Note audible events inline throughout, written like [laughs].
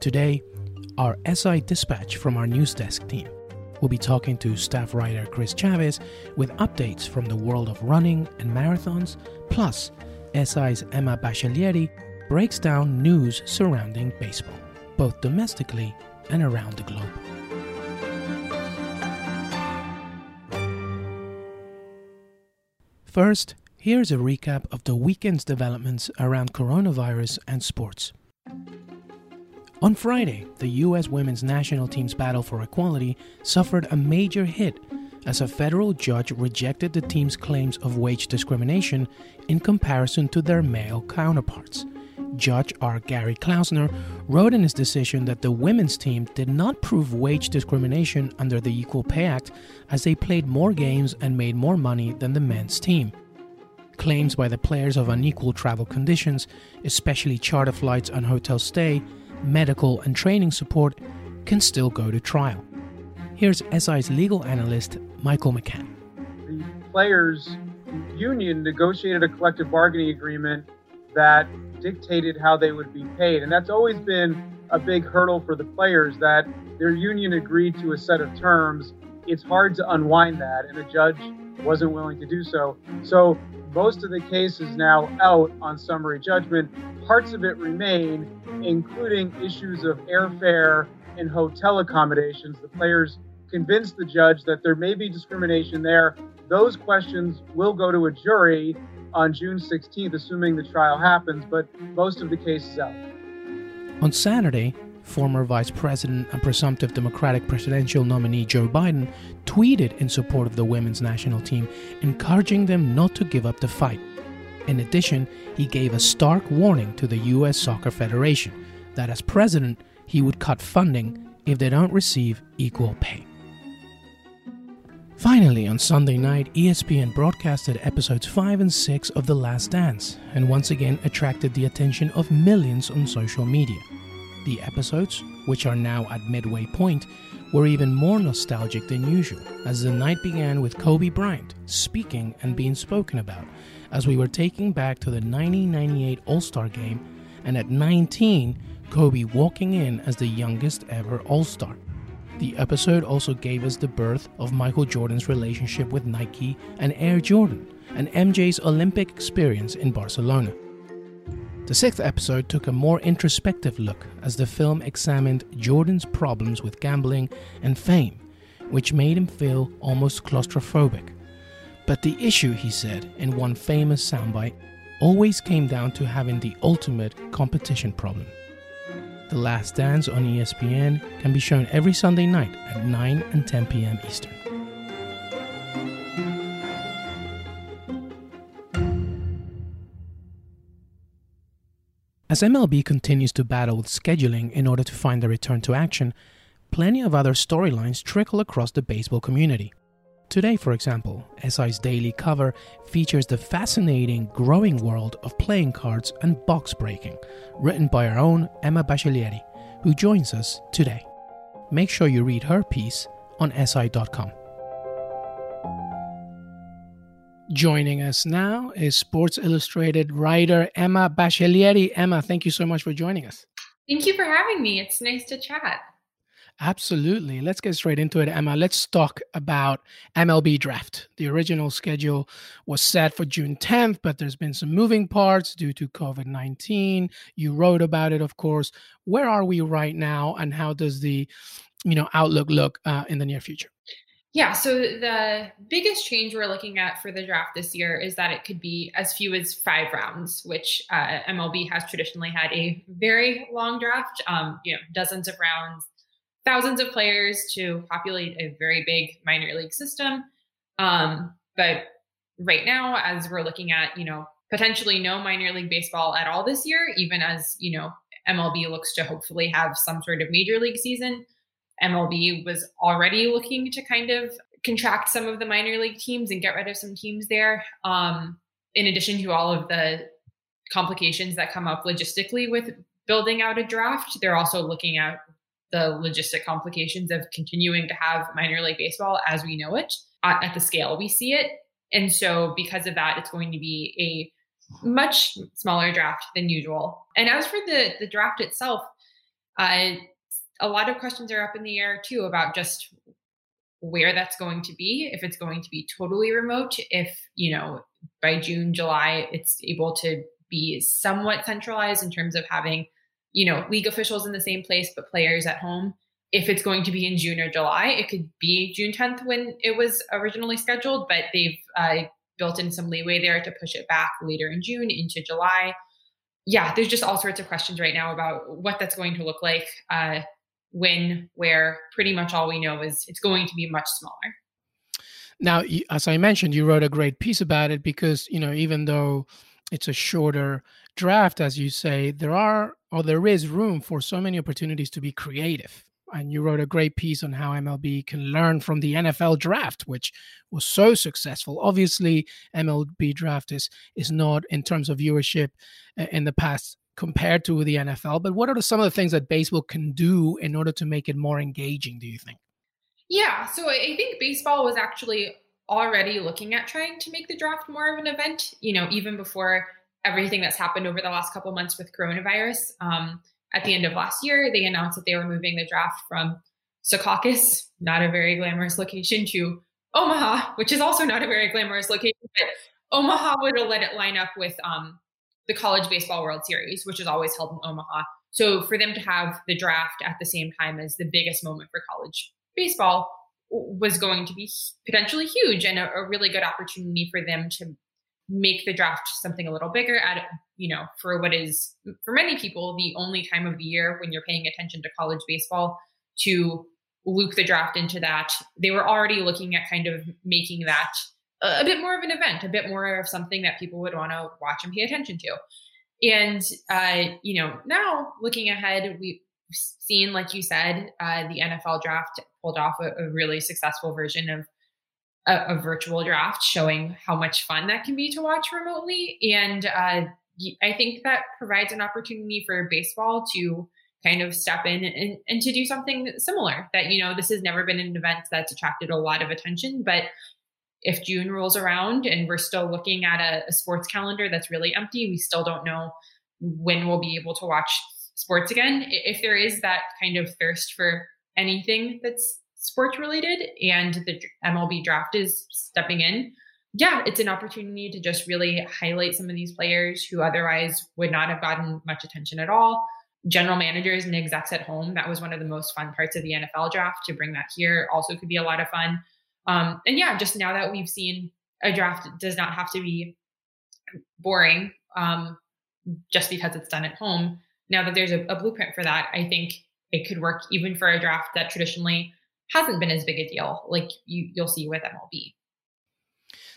Today, our SI dispatch from our news desk team will be talking to staff writer Chris Chavez with updates from the world of running and marathons, plus SI's Emma Baccellieri breaks down news surrounding baseball, both domestically and around the globe. First, here's a recap of the weekend's developments around coronavirus and sports. On Friday, the U.S. women's national team's battle for equality suffered a major hit as a federal judge rejected the team's claims of wage discrimination in comparison to their male counterparts. Judge R. Gary Klausner wrote in his decision that the women's team did not prove wage discrimination under the Equal Pay Act as they played more games and made more money than the men's team. Claims by the players of unequal travel conditions, especially charter flights and hotel stay, medical and training support, can still go to trial. Here's SI's legal analyst, Michael McCann. the players union negotiated a collective bargaining agreement that dictated how they would be paid and that's always been a big hurdle for the players that their union agreed to a set of terms it's hard to unwind that and the judge wasn't willing to do so so most of the case is now out on summary judgment parts of it remain including issues of airfare and hotel accommodations the players convinced the judge that there may be discrimination there. Those questions will go to a jury on June 16th, assuming the trial happens, but most of the case is out. On Saturday, former Vice President and presumptive Democratic presidential nominee Joe Biden tweeted in support of the women's national team, encouraging them not to give up the fight. In addition, he gave a stark warning to the U.S. Soccer Federation that as president, he would cut funding if they don't receive equal pay. Finally, on Sunday night, ESPN broadcasted episodes 5 and 6 of The Last Dance and once again attracted the attention of millions on social media. The episodes, which are now at midway point, were even more nostalgic than usual as the night began with Kobe Bryant speaking and being spoken about as we were taken back to the 1998 All Star game and at 19, Kobe walking in as the youngest ever All Star. The episode also gave us the birth of Michael Jordan's relationship with Nike and Air Jordan, and MJ's Olympic experience in Barcelona. The sixth episode took a more introspective look as the film examined Jordan's problems with gambling and fame, which made him feel almost claustrophobic. But the issue, he said in one famous soundbite, always came down to having the ultimate competition problem. The Last Dance on ESPN can be shown every Sunday night at 9 and 10 p.m. Eastern. As MLB continues to battle with scheduling in order to find a return to action, plenty of other storylines trickle across the baseball community. Today, for example, SI's daily cover features the fascinating growing world of playing cards and box breaking, written by our own Emma Baccellieri, who joins us today. Make sure you read her piece on SI.com. Joining us now is Sports Illustrated writer Emma Baccellieri. Emma, thank you so much for joining us. Thank you for having me. It's nice to chat. Absolutely. Let's get straight into it, Emma. Let's talk about MLB draft. The original schedule was set for June 10th, but there's been some moving parts due to COVID 19. You wrote about it, of course. Where are we right now, and how does the you know outlook look uh, in the near future? Yeah, so the biggest change we're looking at for the draft this year is that it could be as few as five rounds, which uh, MLB has traditionally had a very long draft, um, you know, dozens of rounds, thousands of players to populate a very big minor league system. Um, but right now, as we're looking at, you know, potentially no minor league baseball at all this year, even as, you know, MLB looks to hopefully have some sort of major league season MLB was already looking to kind of contract some of the minor league teams and get rid of some teams there. Um, in addition to all of the complications that come up logistically with building out a draft, they're also looking at the logistic complications of continuing to have minor league baseball as we know it at, at the scale we see it. And so, because of that, it's going to be a much smaller draft than usual. And as for the the draft itself, uh, a lot of questions are up in the air too about just where that's going to be if it's going to be totally remote if you know by june july it's able to be somewhat centralized in terms of having you know league officials in the same place but players at home if it's going to be in june or july it could be june 10th when it was originally scheduled but they've uh, built in some leeway there to push it back later in june into july yeah there's just all sorts of questions right now about what that's going to look like uh, when, where, pretty much all we know is it's going to be much smaller. Now, as I mentioned, you wrote a great piece about it because, you know, even though it's a shorter draft, as you say, there are or there is room for so many opportunities to be creative. And you wrote a great piece on how MLB can learn from the NFL draft, which was so successful. Obviously, MLB draft is is not in terms of viewership uh, in the past compared to the NFL. But what are some of the things that baseball can do in order to make it more engaging, do you think? Yeah, so I think baseball was actually already looking at trying to make the draft more of an event, you know, even before everything that's happened over the last couple months with coronavirus. Um, at the end of last year, they announced that they were moving the draft from Secaucus, not a very glamorous location, to Omaha, which is also not a very glamorous location, but Omaha would have let it line up with um, the College Baseball World Series, which is always held in Omaha. So for them to have the draft at the same time as the biggest moment for college baseball was going to be potentially huge and a, a really good opportunity for them to make the draft something a little bigger at you know for what is for many people the only time of the year when you're paying attention to college baseball to loop the draft into that they were already looking at kind of making that a bit more of an event, a bit more of something that people would want to watch and pay attention to. And, uh, you know, now looking ahead, we've seen, like you said, uh, the NFL draft pulled off a, a really successful version of a, a, virtual draft, showing how much fun that can be to watch remotely. And uh, I think that provides an opportunity for baseball to kind of step in and, and to do something similar that, you know, this has never been an event that's attracted a lot of attention, but if June rolls around and we're still looking at a, a, sports calendar that's really empty, we still don't know when we'll be able to watch sports again. If there is that kind of thirst for anything that's sports related and the MLB draft is stepping in, yeah, it's an opportunity to just really highlight some of these players who otherwise would not have gotten much attention at all. General managers and execs at home, that was one of the most fun parts of the NFL draft. To bring that here also could be a lot of fun. Um, and yeah, just now that we've seen a draft does not have to be boring um, just because it's done at home. Now that there's a, a blueprint for that, I think it could work even for a draft that traditionally hasn't been as big a deal, like you, you'll see with MLB.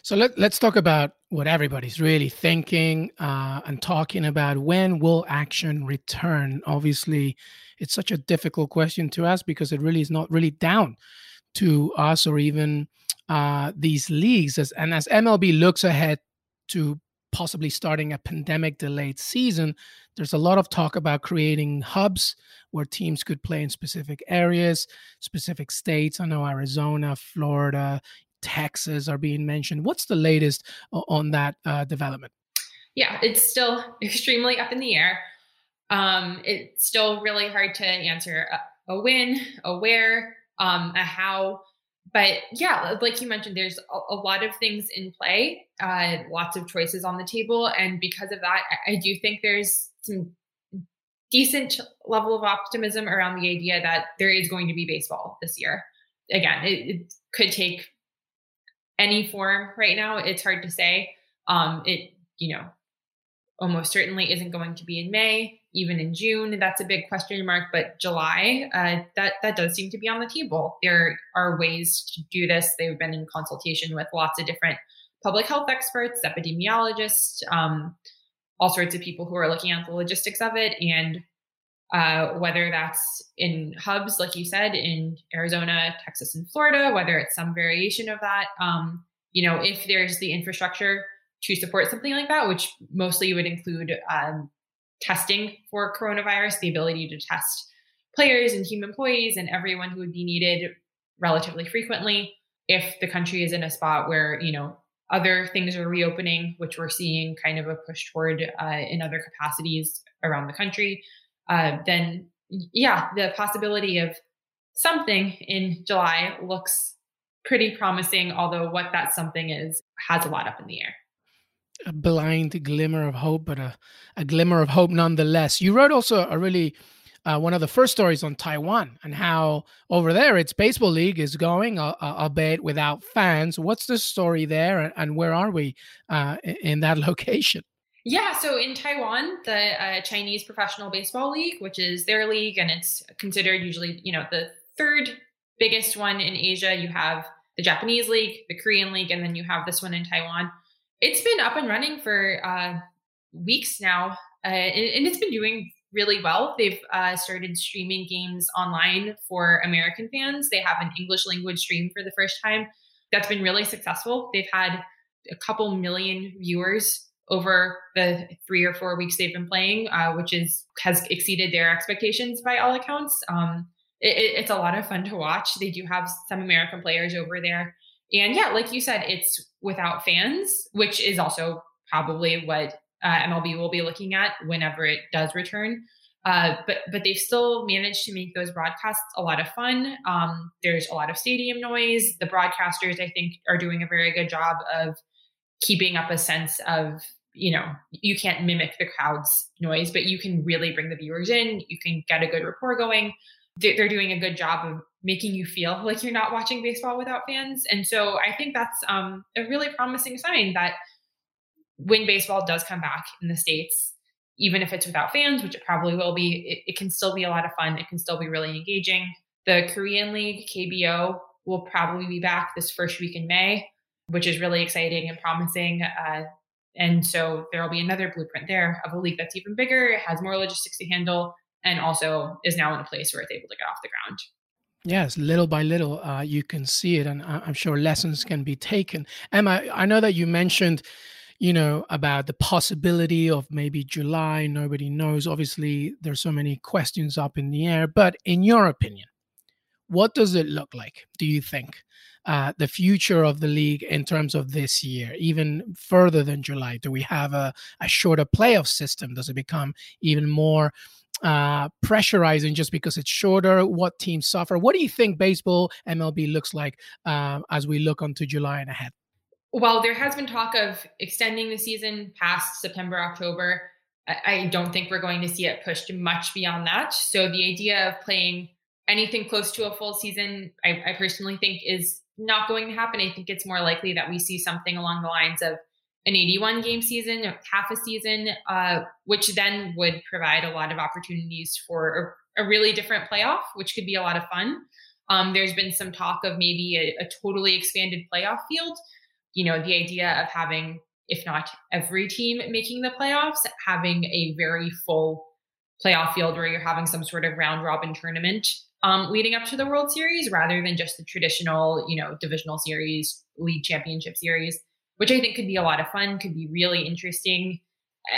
So let, let's talk about what everybody's really thinking uh, and talking about. When will action return? Obviously, it's such a difficult question to ask because it really is not really down to us or even uh, these leagues. As, and as MLB looks ahead to possibly starting a pandemic delayed season, there's a lot of talk about creating hubs where teams could play in specific areas, specific states. I know Arizona, Florida, Texas are being mentioned. What's the latest on that uh, development? Yeah, it's still [laughs] extremely up in the air. Um, it's still really hard to answer a, a when, a where, um, a how. But yeah, like you mentioned, there's a, a lot of things in play, uh, lots of choices on the table. And because of that, I, I do think there's some decent level of optimism around the idea that there is going to be baseball this year. Again, it, it could take any form right now. It's hard to say. Um, it, you know, almost certainly isn't going to be in May, even in June. That's a big question mark. But July, uh, that that does seem to be on the table. There are ways to do this. They've been in consultation with lots of different public health experts, epidemiologists, um, all sorts of people who are looking at the logistics of it, and uh, whether that's in hubs, like you said, in Arizona, Texas, and Florida, whether it's some variation of that. Um, you know, if there's the infrastructure to support something like that, which mostly would include um, testing for coronavirus, the ability to test players and team employees and everyone who would be needed relatively frequently. If the country is in a spot where, you know, other things are reopening, which we're seeing kind of a push toward uh, in other capacities around the country, uh, then yeah, the possibility of something in July looks pretty promising, although what that something is has a lot up in the air a blind glimmer of hope, but a, a glimmer of hope nonetheless. You wrote also a really uh, one of the first stories on Taiwan and how over there its baseball league is going, uh, uh albeit without fans. What's the story there, and, and where are we uh, in that [laughs] location? Yeah, so in Taiwan, the uh, Chinese Professional Baseball League, which is their league, and it's considered usually, you know, the third biggest one in Asia. You have the Japanese league, the Korean league, and then you have this one in Taiwan it's been up and running for uh, weeks now, uh, and, it's been doing really well. They've uh, started streaming games online for American fans. They have an English language stream for the first time. That's been really successful. They've had a couple million viewers over the three or four weeks they've been playing, uh, which is has exceeded their expectations by all accounts. Um, it, it's a lot of fun to watch. They do have some American players over there and yeah, like you said, it's without fans, which is also probably what uh, MLB will be looking at whenever it does return. Uh, but but they've still managed to make those broadcasts a lot of fun. Um, there's a lot of stadium noise. The broadcasters, I think, are doing a very good job of keeping up a sense of you know you can't mimic the crowd's noise, but you can really bring the viewers in. You can get a good rapport going. They're doing a good job of making you feel like you're not watching baseball without fans. And so I think that's um, a really promising sign that when baseball does come back in the States, even if it's without fans, which it probably will be, it, it can still be a lot of fun. It can still be really engaging. The Korean League, KBO, will probably be back this first week in May, which is really exciting and promising. Uh, and so there will be another blueprint there of a league that's even bigger, has more logistics to handle, and also is now in a place where it's able to get off the ground. Yes, little by little, uh, you can see it, and I'm sure lessons can be taken. Emma, I know that you mentioned, you know, about the possibility of maybe July. Nobody knows. Obviously, there's so many questions up in the air. But in your opinion, what does it look like? Do you think uh, the future of the league in terms of this year, even further than July? Do we have a, a shorter playoff system? Does it become even more? Uh, pressurizing just because it's shorter? What teams suffer? What do you think baseball MLB looks like uh, as we look onto July and ahead? Well, there has been talk of extending the season past September, October. I don't think we're going to see it pushed much beyond that. So the idea of playing anything close to a full season, I, I personally think is not going to happen. I think it's more likely that we see something along the lines of an 81 game season, half a season, uh, which then would provide a lot of opportunities for a, a, really different playoff, which could be a lot of fun. Um, there's been some talk of maybe a, a totally expanded playoff field. You know, the idea of having, if not every team making the playoffs, having a very full playoff field where you're having some sort of round robin tournament um, leading up to the World Series rather than just the traditional, you know, divisional series, league championship series, which I think could be a lot of fun, could be really interesting.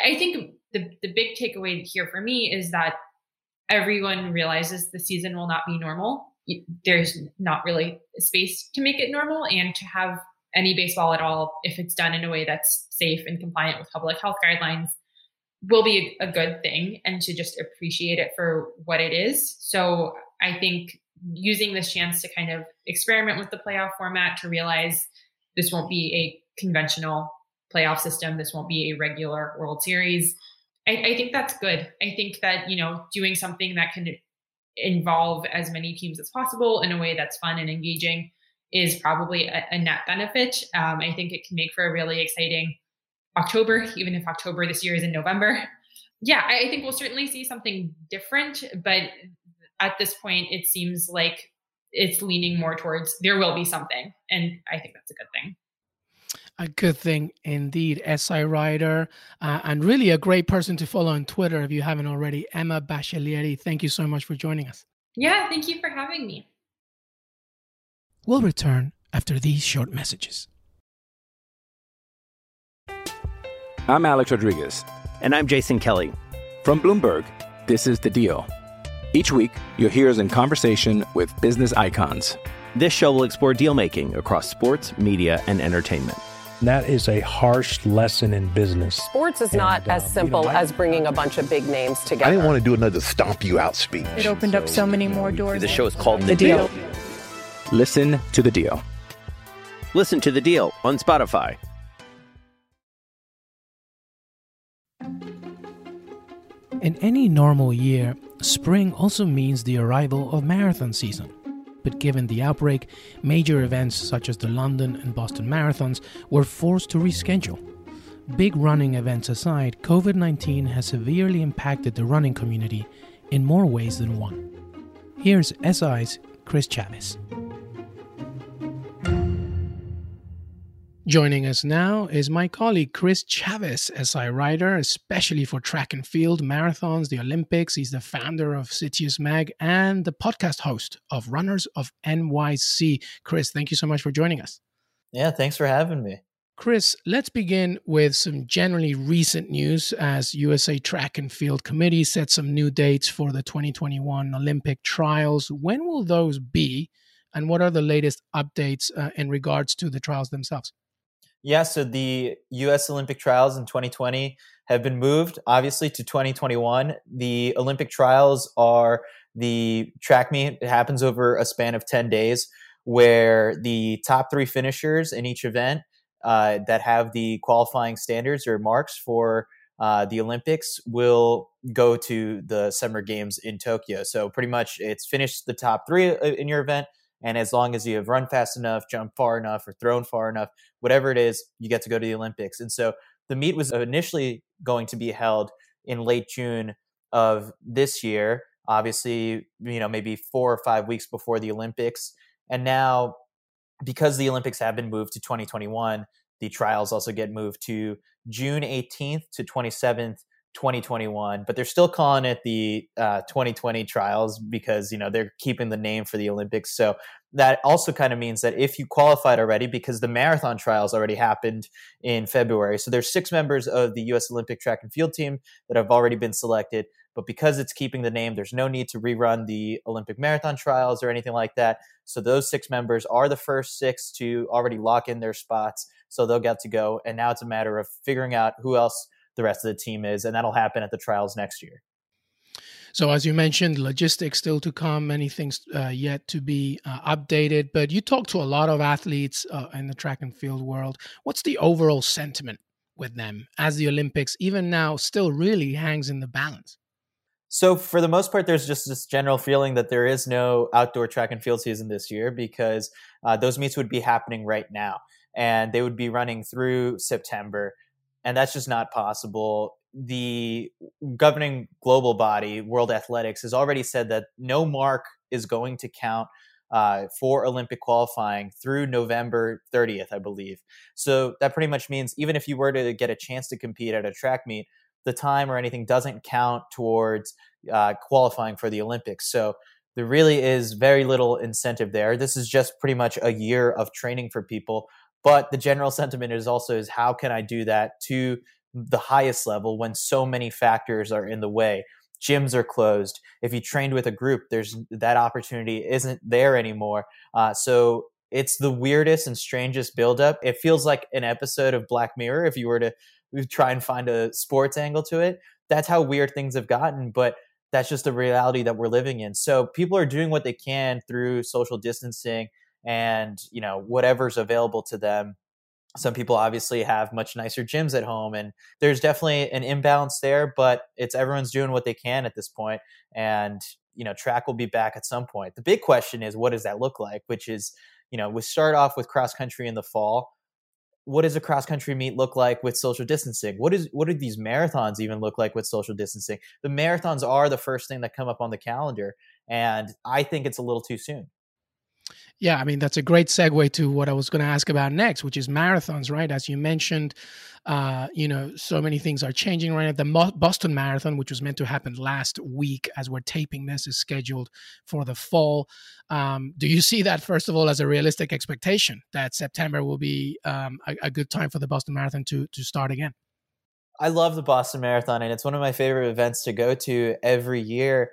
I think the, the big takeaway here for me is that everyone realizes the season will not be normal. There's not really space to make it normal and to have any baseball at all, if it's done in a way that's safe and compliant with public health guidelines, will be a, good thing and to just appreciate it for what it is. So I think using this chance to kind of experiment with the playoff format to realize this won't be a conventional playoff system, this won't be a regular World Series. I, I think that's good. I think that, you know, doing something that can involve as many teams as possible in a way that's fun and engaging is probably a, a net benefit. Um, I think it can make for a really exciting October, even if October this year is in November. Yeah, I, I think we'll certainly see something different, but at this point, it seems like it's leaning more towards there will be something. And I think that's a good thing. A good thing indeed, SI writer, uh, and really a great person to follow on Twitter if you haven't already. Emma Baccellieri, thank you so much for joining us. Yeah, thank you for having me. We'll return after these short messages. I'm Alex Rodriguez. And I'm Jason Kelly. From Bloomberg, this is The Deal. Each week, you'll hear us in conversation with business icons. This show will explore deal making across sports, media, and entertainment. That is a harsh lesson in business. Sports is not uh, as simple you know, as bringing a bunch of big names together. I didn't want to do another stomp you out speech. It opened so, up so many more doors. The show is called The, the deal. deal. Listen to the deal. Listen to the deal on Spotify. In any normal year, spring also means the arrival of marathon season. But given the outbreak, major events such as the London and Boston marathons were forced to reschedule. Big running events aside, COVID 19 has severely impacted the running community in more ways than one. Here's SI's Chris Chavez. Joining us now is my colleague Chris Chavez, SI writer, especially for track and field, marathons, the Olympics. He's the founder of Citius Mag and the podcast host of Runners of NYC. Chris, thank you so much for joining us. Yeah, thanks for having me. Chris, let's begin with some generally recent news as USA Track and Field Committee set some new dates for the 2021 Olympic trials. When will those be? And what are the latest updates uh, in regards to the trials themselves? Yeah, so the U.S. Olympic trials in 2020 have been moved, obviously, to 2021. The Olympic trials are the track meet. It happens over a span of 10 days, where the top three finishers in each event uh, that have the qualifying standards or marks for uh, the Olympics will go to the Summer Games in Tokyo. So pretty much, it's finished the top three uh, in your event and as long as you have run fast enough, jumped far enough, or thrown far enough, whatever it is, you get to go to the Olympics. And so the meet was initially going to be held in late June of this year, obviously, you know, maybe four or five weeks before the Olympics. And now, because the Olympics have been moved to 2021, the trials also get moved to June 18th to 27th 2021, but they're still calling it the uh, 2020 trials because you know they're keeping the name for the Olympics. So that also kind of means that if you qualified already, because the marathon trials already happened in February, so there's six members of the U.S. Olympic track and field team that have already been selected. But because it's keeping the name, there's no need to rerun the Olympic marathon trials or anything like that. So those six members are the first six to already lock in their spots. So they'll get to go. And now it's a matter of figuring out who else the rest of the team is, and that'll happen at the trials next year. So, as you mentioned, logistics still to come, many things uh, yet to be uh, updated. But you talk to a lot of athletes uh, in the track and field world. What's the overall sentiment with them as the Olympics, even now, still really hangs in the balance? So, for the most part, there's just this general feeling that there is no outdoor track and field season this year because uh, those meets would be happening right now and they would be running through September and that's just not possible. The governing global body, World Athletics, has already said that no mark is going to count uh, for Olympic qualifying through November 30th, I believe. So that pretty much means even if you were to get a chance to compete at a track meet, the time or anything doesn't count towards uh, qualifying for the Olympics. So there really is very little incentive there. This is just pretty much a year of training for people. But the general sentiment is also is how can I do that to the highest level when so many factors are in the way? Gyms are closed. If you trained with a group, there's that opportunity isn't there anymore. Uh, so it's the weirdest and strangest buildup. It feels like an episode of Black Mirror if you were to try and find a sports angle to it. That's how weird things have gotten. But that's just the reality that we're living in. So people are doing what they can through social distancing and, you know, whatever's available to them. Some people obviously have much nicer gyms at home and there's definitely an imbalance there, but it's everyone's doing what they can at this point and, you know, track will be back at some point. The big question is what does that look like, which is, you know, we start off with cross country in the fall what does a cross country meet look like with social distancing? What is what do these marathons even look like with social distancing? The marathons are the first thing that come up on the calendar, and I think it's a little too soon. Yeah, I mean that's a great segue to what I was going to ask about next, which is marathons, right? As you mentioned, uh, you know, so many things are changing right now. The Boston Marathon, which was meant to happen last week, as we're taping this, is scheduled for the fall. Um, do you see that first of all as a realistic expectation that September will be um, a, a good time for the Boston Marathon to to start again? I love the Boston Marathon, and it's one of my favorite events to go to every year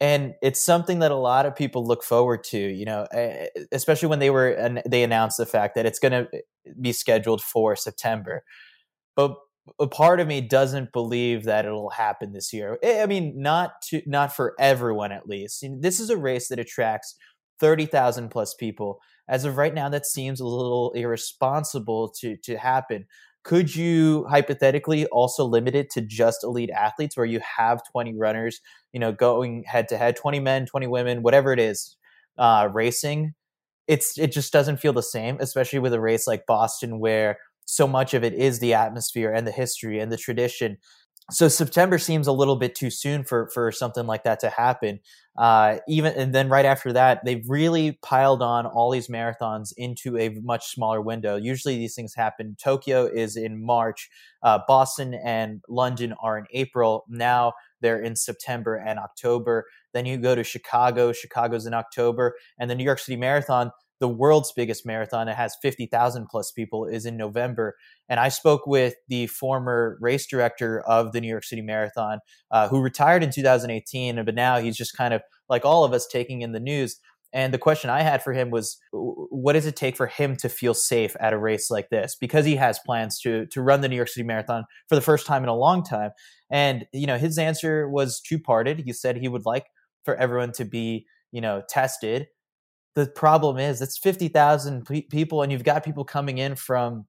and it's something that a lot of people look forward to you know eh, eh, especially when they were they announced the fact that it's going to eh, be scheduled for september. But a part of me doesn't believe that it'll happen this year. I mean not to not for everyone at least. This is a race that attracts 30,000 plus people. As of right now that seems a little irresponsible to to happen could you hypothetically also limit it to just elite athletes where you have 20 runners, you know, going head to head, 20 men, 20 women, whatever it is, uh, racing? It's it just doesn't feel the same, especially with a race like Boston where so much of it is the atmosphere and the history and the tradition so September seems a little bit too soon for for something like that to happen. Uh, even and then right after that, they've really piled on all these marathons into a much smaller window. Usually these things happen. Tokyo is in March, uh, Boston and London are in April. Now they're in September and October. Then you go to Chicago. Chicago's in October, and the New York City Marathon the world's biggest marathon. It has 50,000 plus people is in November. And I spoke with the former race director of the New York City Marathon, uh, who retired in 2018, but now he's just kind of like all of us taking in the news. And the question I had for him was, what does it take for him to feel safe at a race like this? Because he has plans to to run the New York City Marathon for the first time in a long time. And you know, his answer was two parted. He said he would like for everyone to be, you know, tested the problem is it's 50,000 pe- people and you've got people coming in from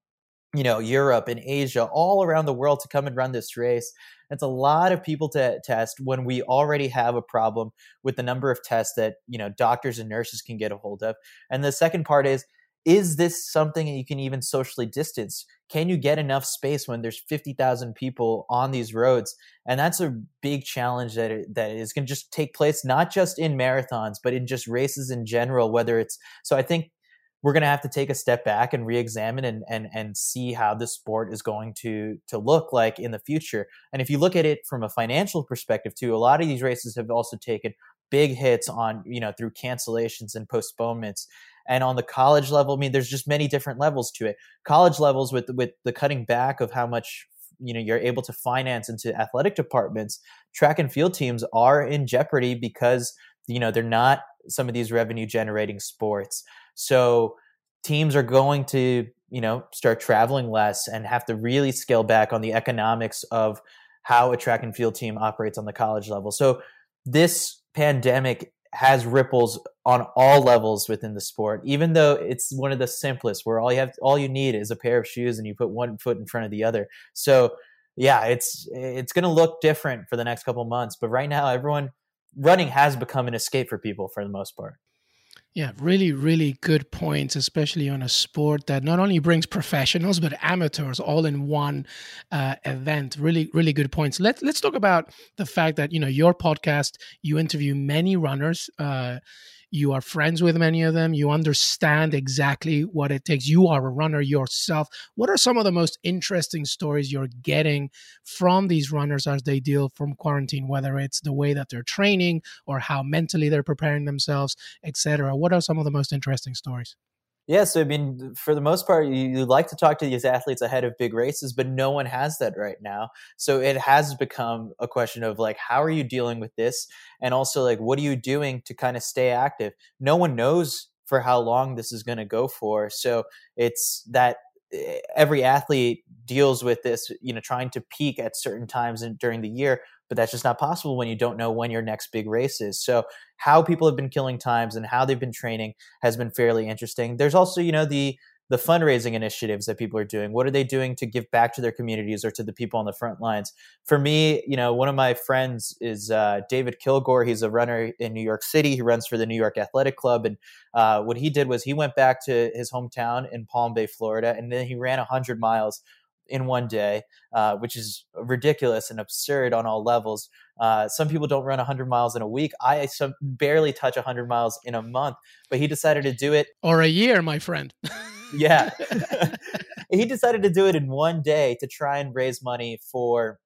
you know Europe and Asia all around the world to come and run this race. It's a lot of people to test when we already have a problem with the number of tests that you know doctors and nurses can get a hold of. And the second part is is this something that you can even socially distance? Can you get enough space when there's 50,000 people on these roads? And that's a big challenge that it, that is going to just take place not just in marathons, but in just races in general. Whether it's so, I think we're going to have to take a step back and re-examine and, and and see how the sport is going to to look like in the future. And if you look at it from a financial perspective too, a lot of these races have also taken big hits on you know through cancellations and postponements and on the college level i mean there's just many different levels to it. College levels with with the cutting back of how much you know you're able to finance into athletic departments track and field teams are in jeopardy because you know they're not some of these revenue generating sports. So teams are going to you know start traveling less and have to really scale back on the economics of how a track and field team operates on the college level. So this pandemic has ripples on all levels within the sport even though it's one of the simplest where all you have all you need is a pair of shoes and you put one foot in front of the other. So yeah it's it's going to look different for the next couple months but right now everyone running has become an escape for people for the most part yeah, really, really good points, especially on a sport that not only brings professionals but amateurs all in one uh, event. Really, really good points. Let Let's talk about the fact that you know your podcast you interview many runners. Uh, You are friends with many of them. You understand exactly what it takes. You are a runner yourself. What are some of the most interesting stories you're getting from these runners as they deal from quarantine, whether it's the way that they're training or how mentally they're preparing themselves, etc.? What are some of the most interesting stories? Yeah, so I mean, for the most part, you, you, like to talk to these athletes ahead of big races, but no one has that right now. So it has become a question of like, how are you dealing with this? And also, like, what are you doing to kind of stay active? No one knows for how long this is going to go for. So it's that eh, every athlete deals with this, you know, trying to peak at certain times in, during the year, but that's just not possible when you don't know when your next big race is. So how people have been killing times and how they've been training has been fairly interesting. There's also, you know, the the fundraising initiatives that people are doing. What are they doing to give back to their communities or to the people on the front lines? For me, you know, one of my friends is uh, David Kilgore. He's a runner in New York City. He runs for the New York Athletic Club, and uh, what he did was he went back to his hometown in Palm Bay, Florida, and then he ran 100 miles in one day, uh, which is ridiculous and absurd on all levels. Uh, some people don't run 100 miles in a week. I some, barely touch 100 miles in a month, but he decided to do it. Or a year, my friend. yeah. [laughs] [laughs] he decided to do it in one day to try and raise money for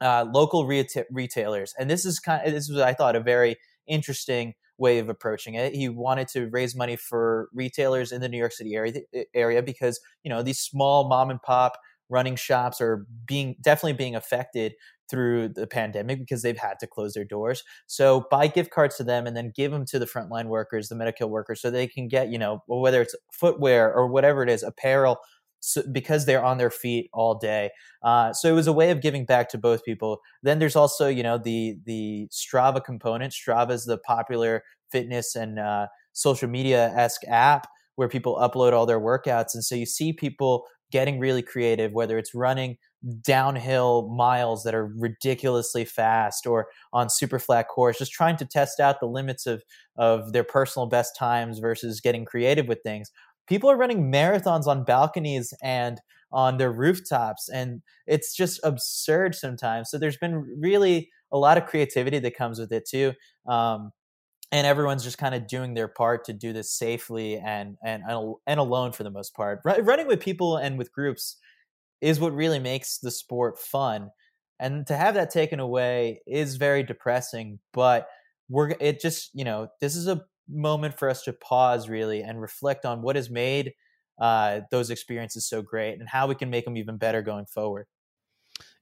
uh, local reta- retailers. And this is kind of, this was, I thought, a very interesting way of approaching it. He wanted to raise money for retailers in the New York City area, area because, you know, these small mom and pop running shops are being definitely being affected through the pandemic because they've had to close their doors. So buy gift cards to them and then give them to the frontline workers, the medical workers, so they can get, you know, whether it's footwear or whatever it is, apparel, so, because they're on their feet all day. Uh, so it was a way of giving back to both people. Then there's also, you know, the the Strava component. Strava is the popular fitness and uh, social media esque app where people upload all their workouts, and so you see people getting really creative, whether it's running downhill miles that are ridiculously fast or on super flat course, just trying to test out the limits of, of their personal best times versus getting creative with things. People are running marathons on balconies and on their rooftops, and it's just absurd sometimes. So there's been really a lot of creativity that comes with it too. Um, and everyone's just kind of doing their part to do this safely and and and alone for the most part. running with people and with groups is what really makes the sport fun, and to have that taken away is very depressing. But we're it just you know this is a moment for us to pause really and reflect on what has made uh, those experiences so great and how we can make them even better going forward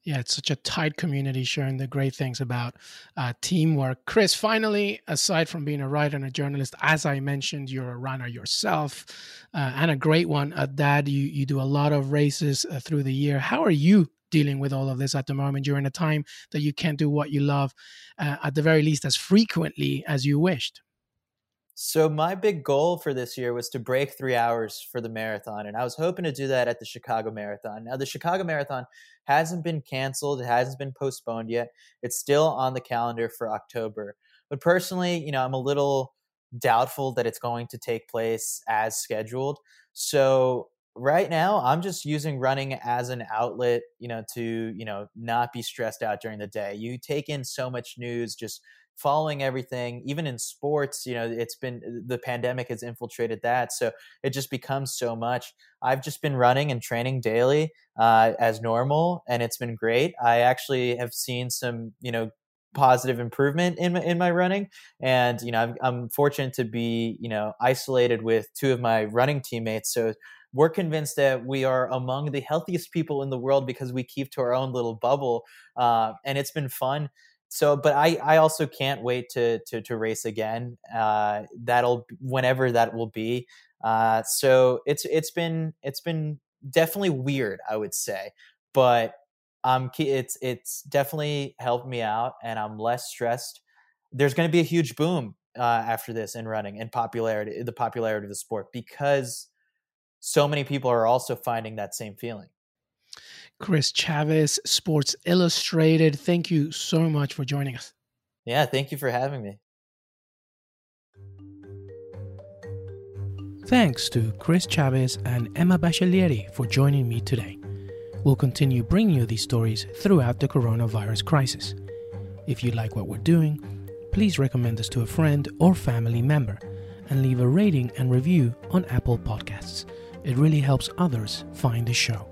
yeah, it's such a tight community sharing the great things about uh, teamwork. Chris, finally, aside from being a writer and a journalist, as I mentioned, you're a runner yourself uh, and a great one at that. You, you do a lot of races uh, through the year. How are you dealing with all of this at the moment during a time that you can't do what you love, uh, at the very least, as frequently as you wished? So my big goal for this year was to break three hours for the marathon, and I was hoping to do that at the Chicago Marathon. Now the Chicago Marathon hasn't been canceled; it hasn't been postponed yet. It's still on the calendar for October. But personally, you know, I'm a little doubtful that it's going to take place as scheduled. So right now i'm just using running as an outlet you know to you know not be stressed out during the day you take in so much news just following everything even in sports you know it's been the pandemic has infiltrated that so it just becomes so much. I've just been running and training daily uh, as normal and it's been great. I actually have seen some you know positive improvement in my, in my running and you know I'm, I'm fortunate to be you know isolated with two of my running teammates so we're convinced that we are among the healthiest people in the world because we keep to our own little bubble uh, and it's been fun so but i i also can't wait to to, to race again uh, that'll whenever that will be. Uh, so it's it's been it's been definitely weird i would say but um it's it's definitely helped me out and i'm less stressed. There's going to be a huge boom uh, after this in running and popularity the popularity of the sport because so many people are also finding that same feeling Chris Chavez, Sports Illustrated. Thank you so much for joining us. Yeah, thank you for having me. Thanks to Chris Chavez and Emma Baccellieri for joining me today. We'll continue bringing you these stories throughout the coronavirus crisis. If you like what we're doing, please recommend us to a friend or family member and leave a rating and review on Apple Podcasts. It really helps others find the show.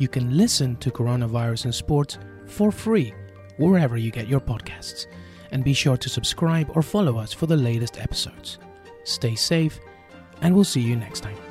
You can listen to Coronavirus in Sports for free wherever you get your podcasts. And be sure to subscribe or follow us for the latest episodes. Stay safe, and we'll see you next time.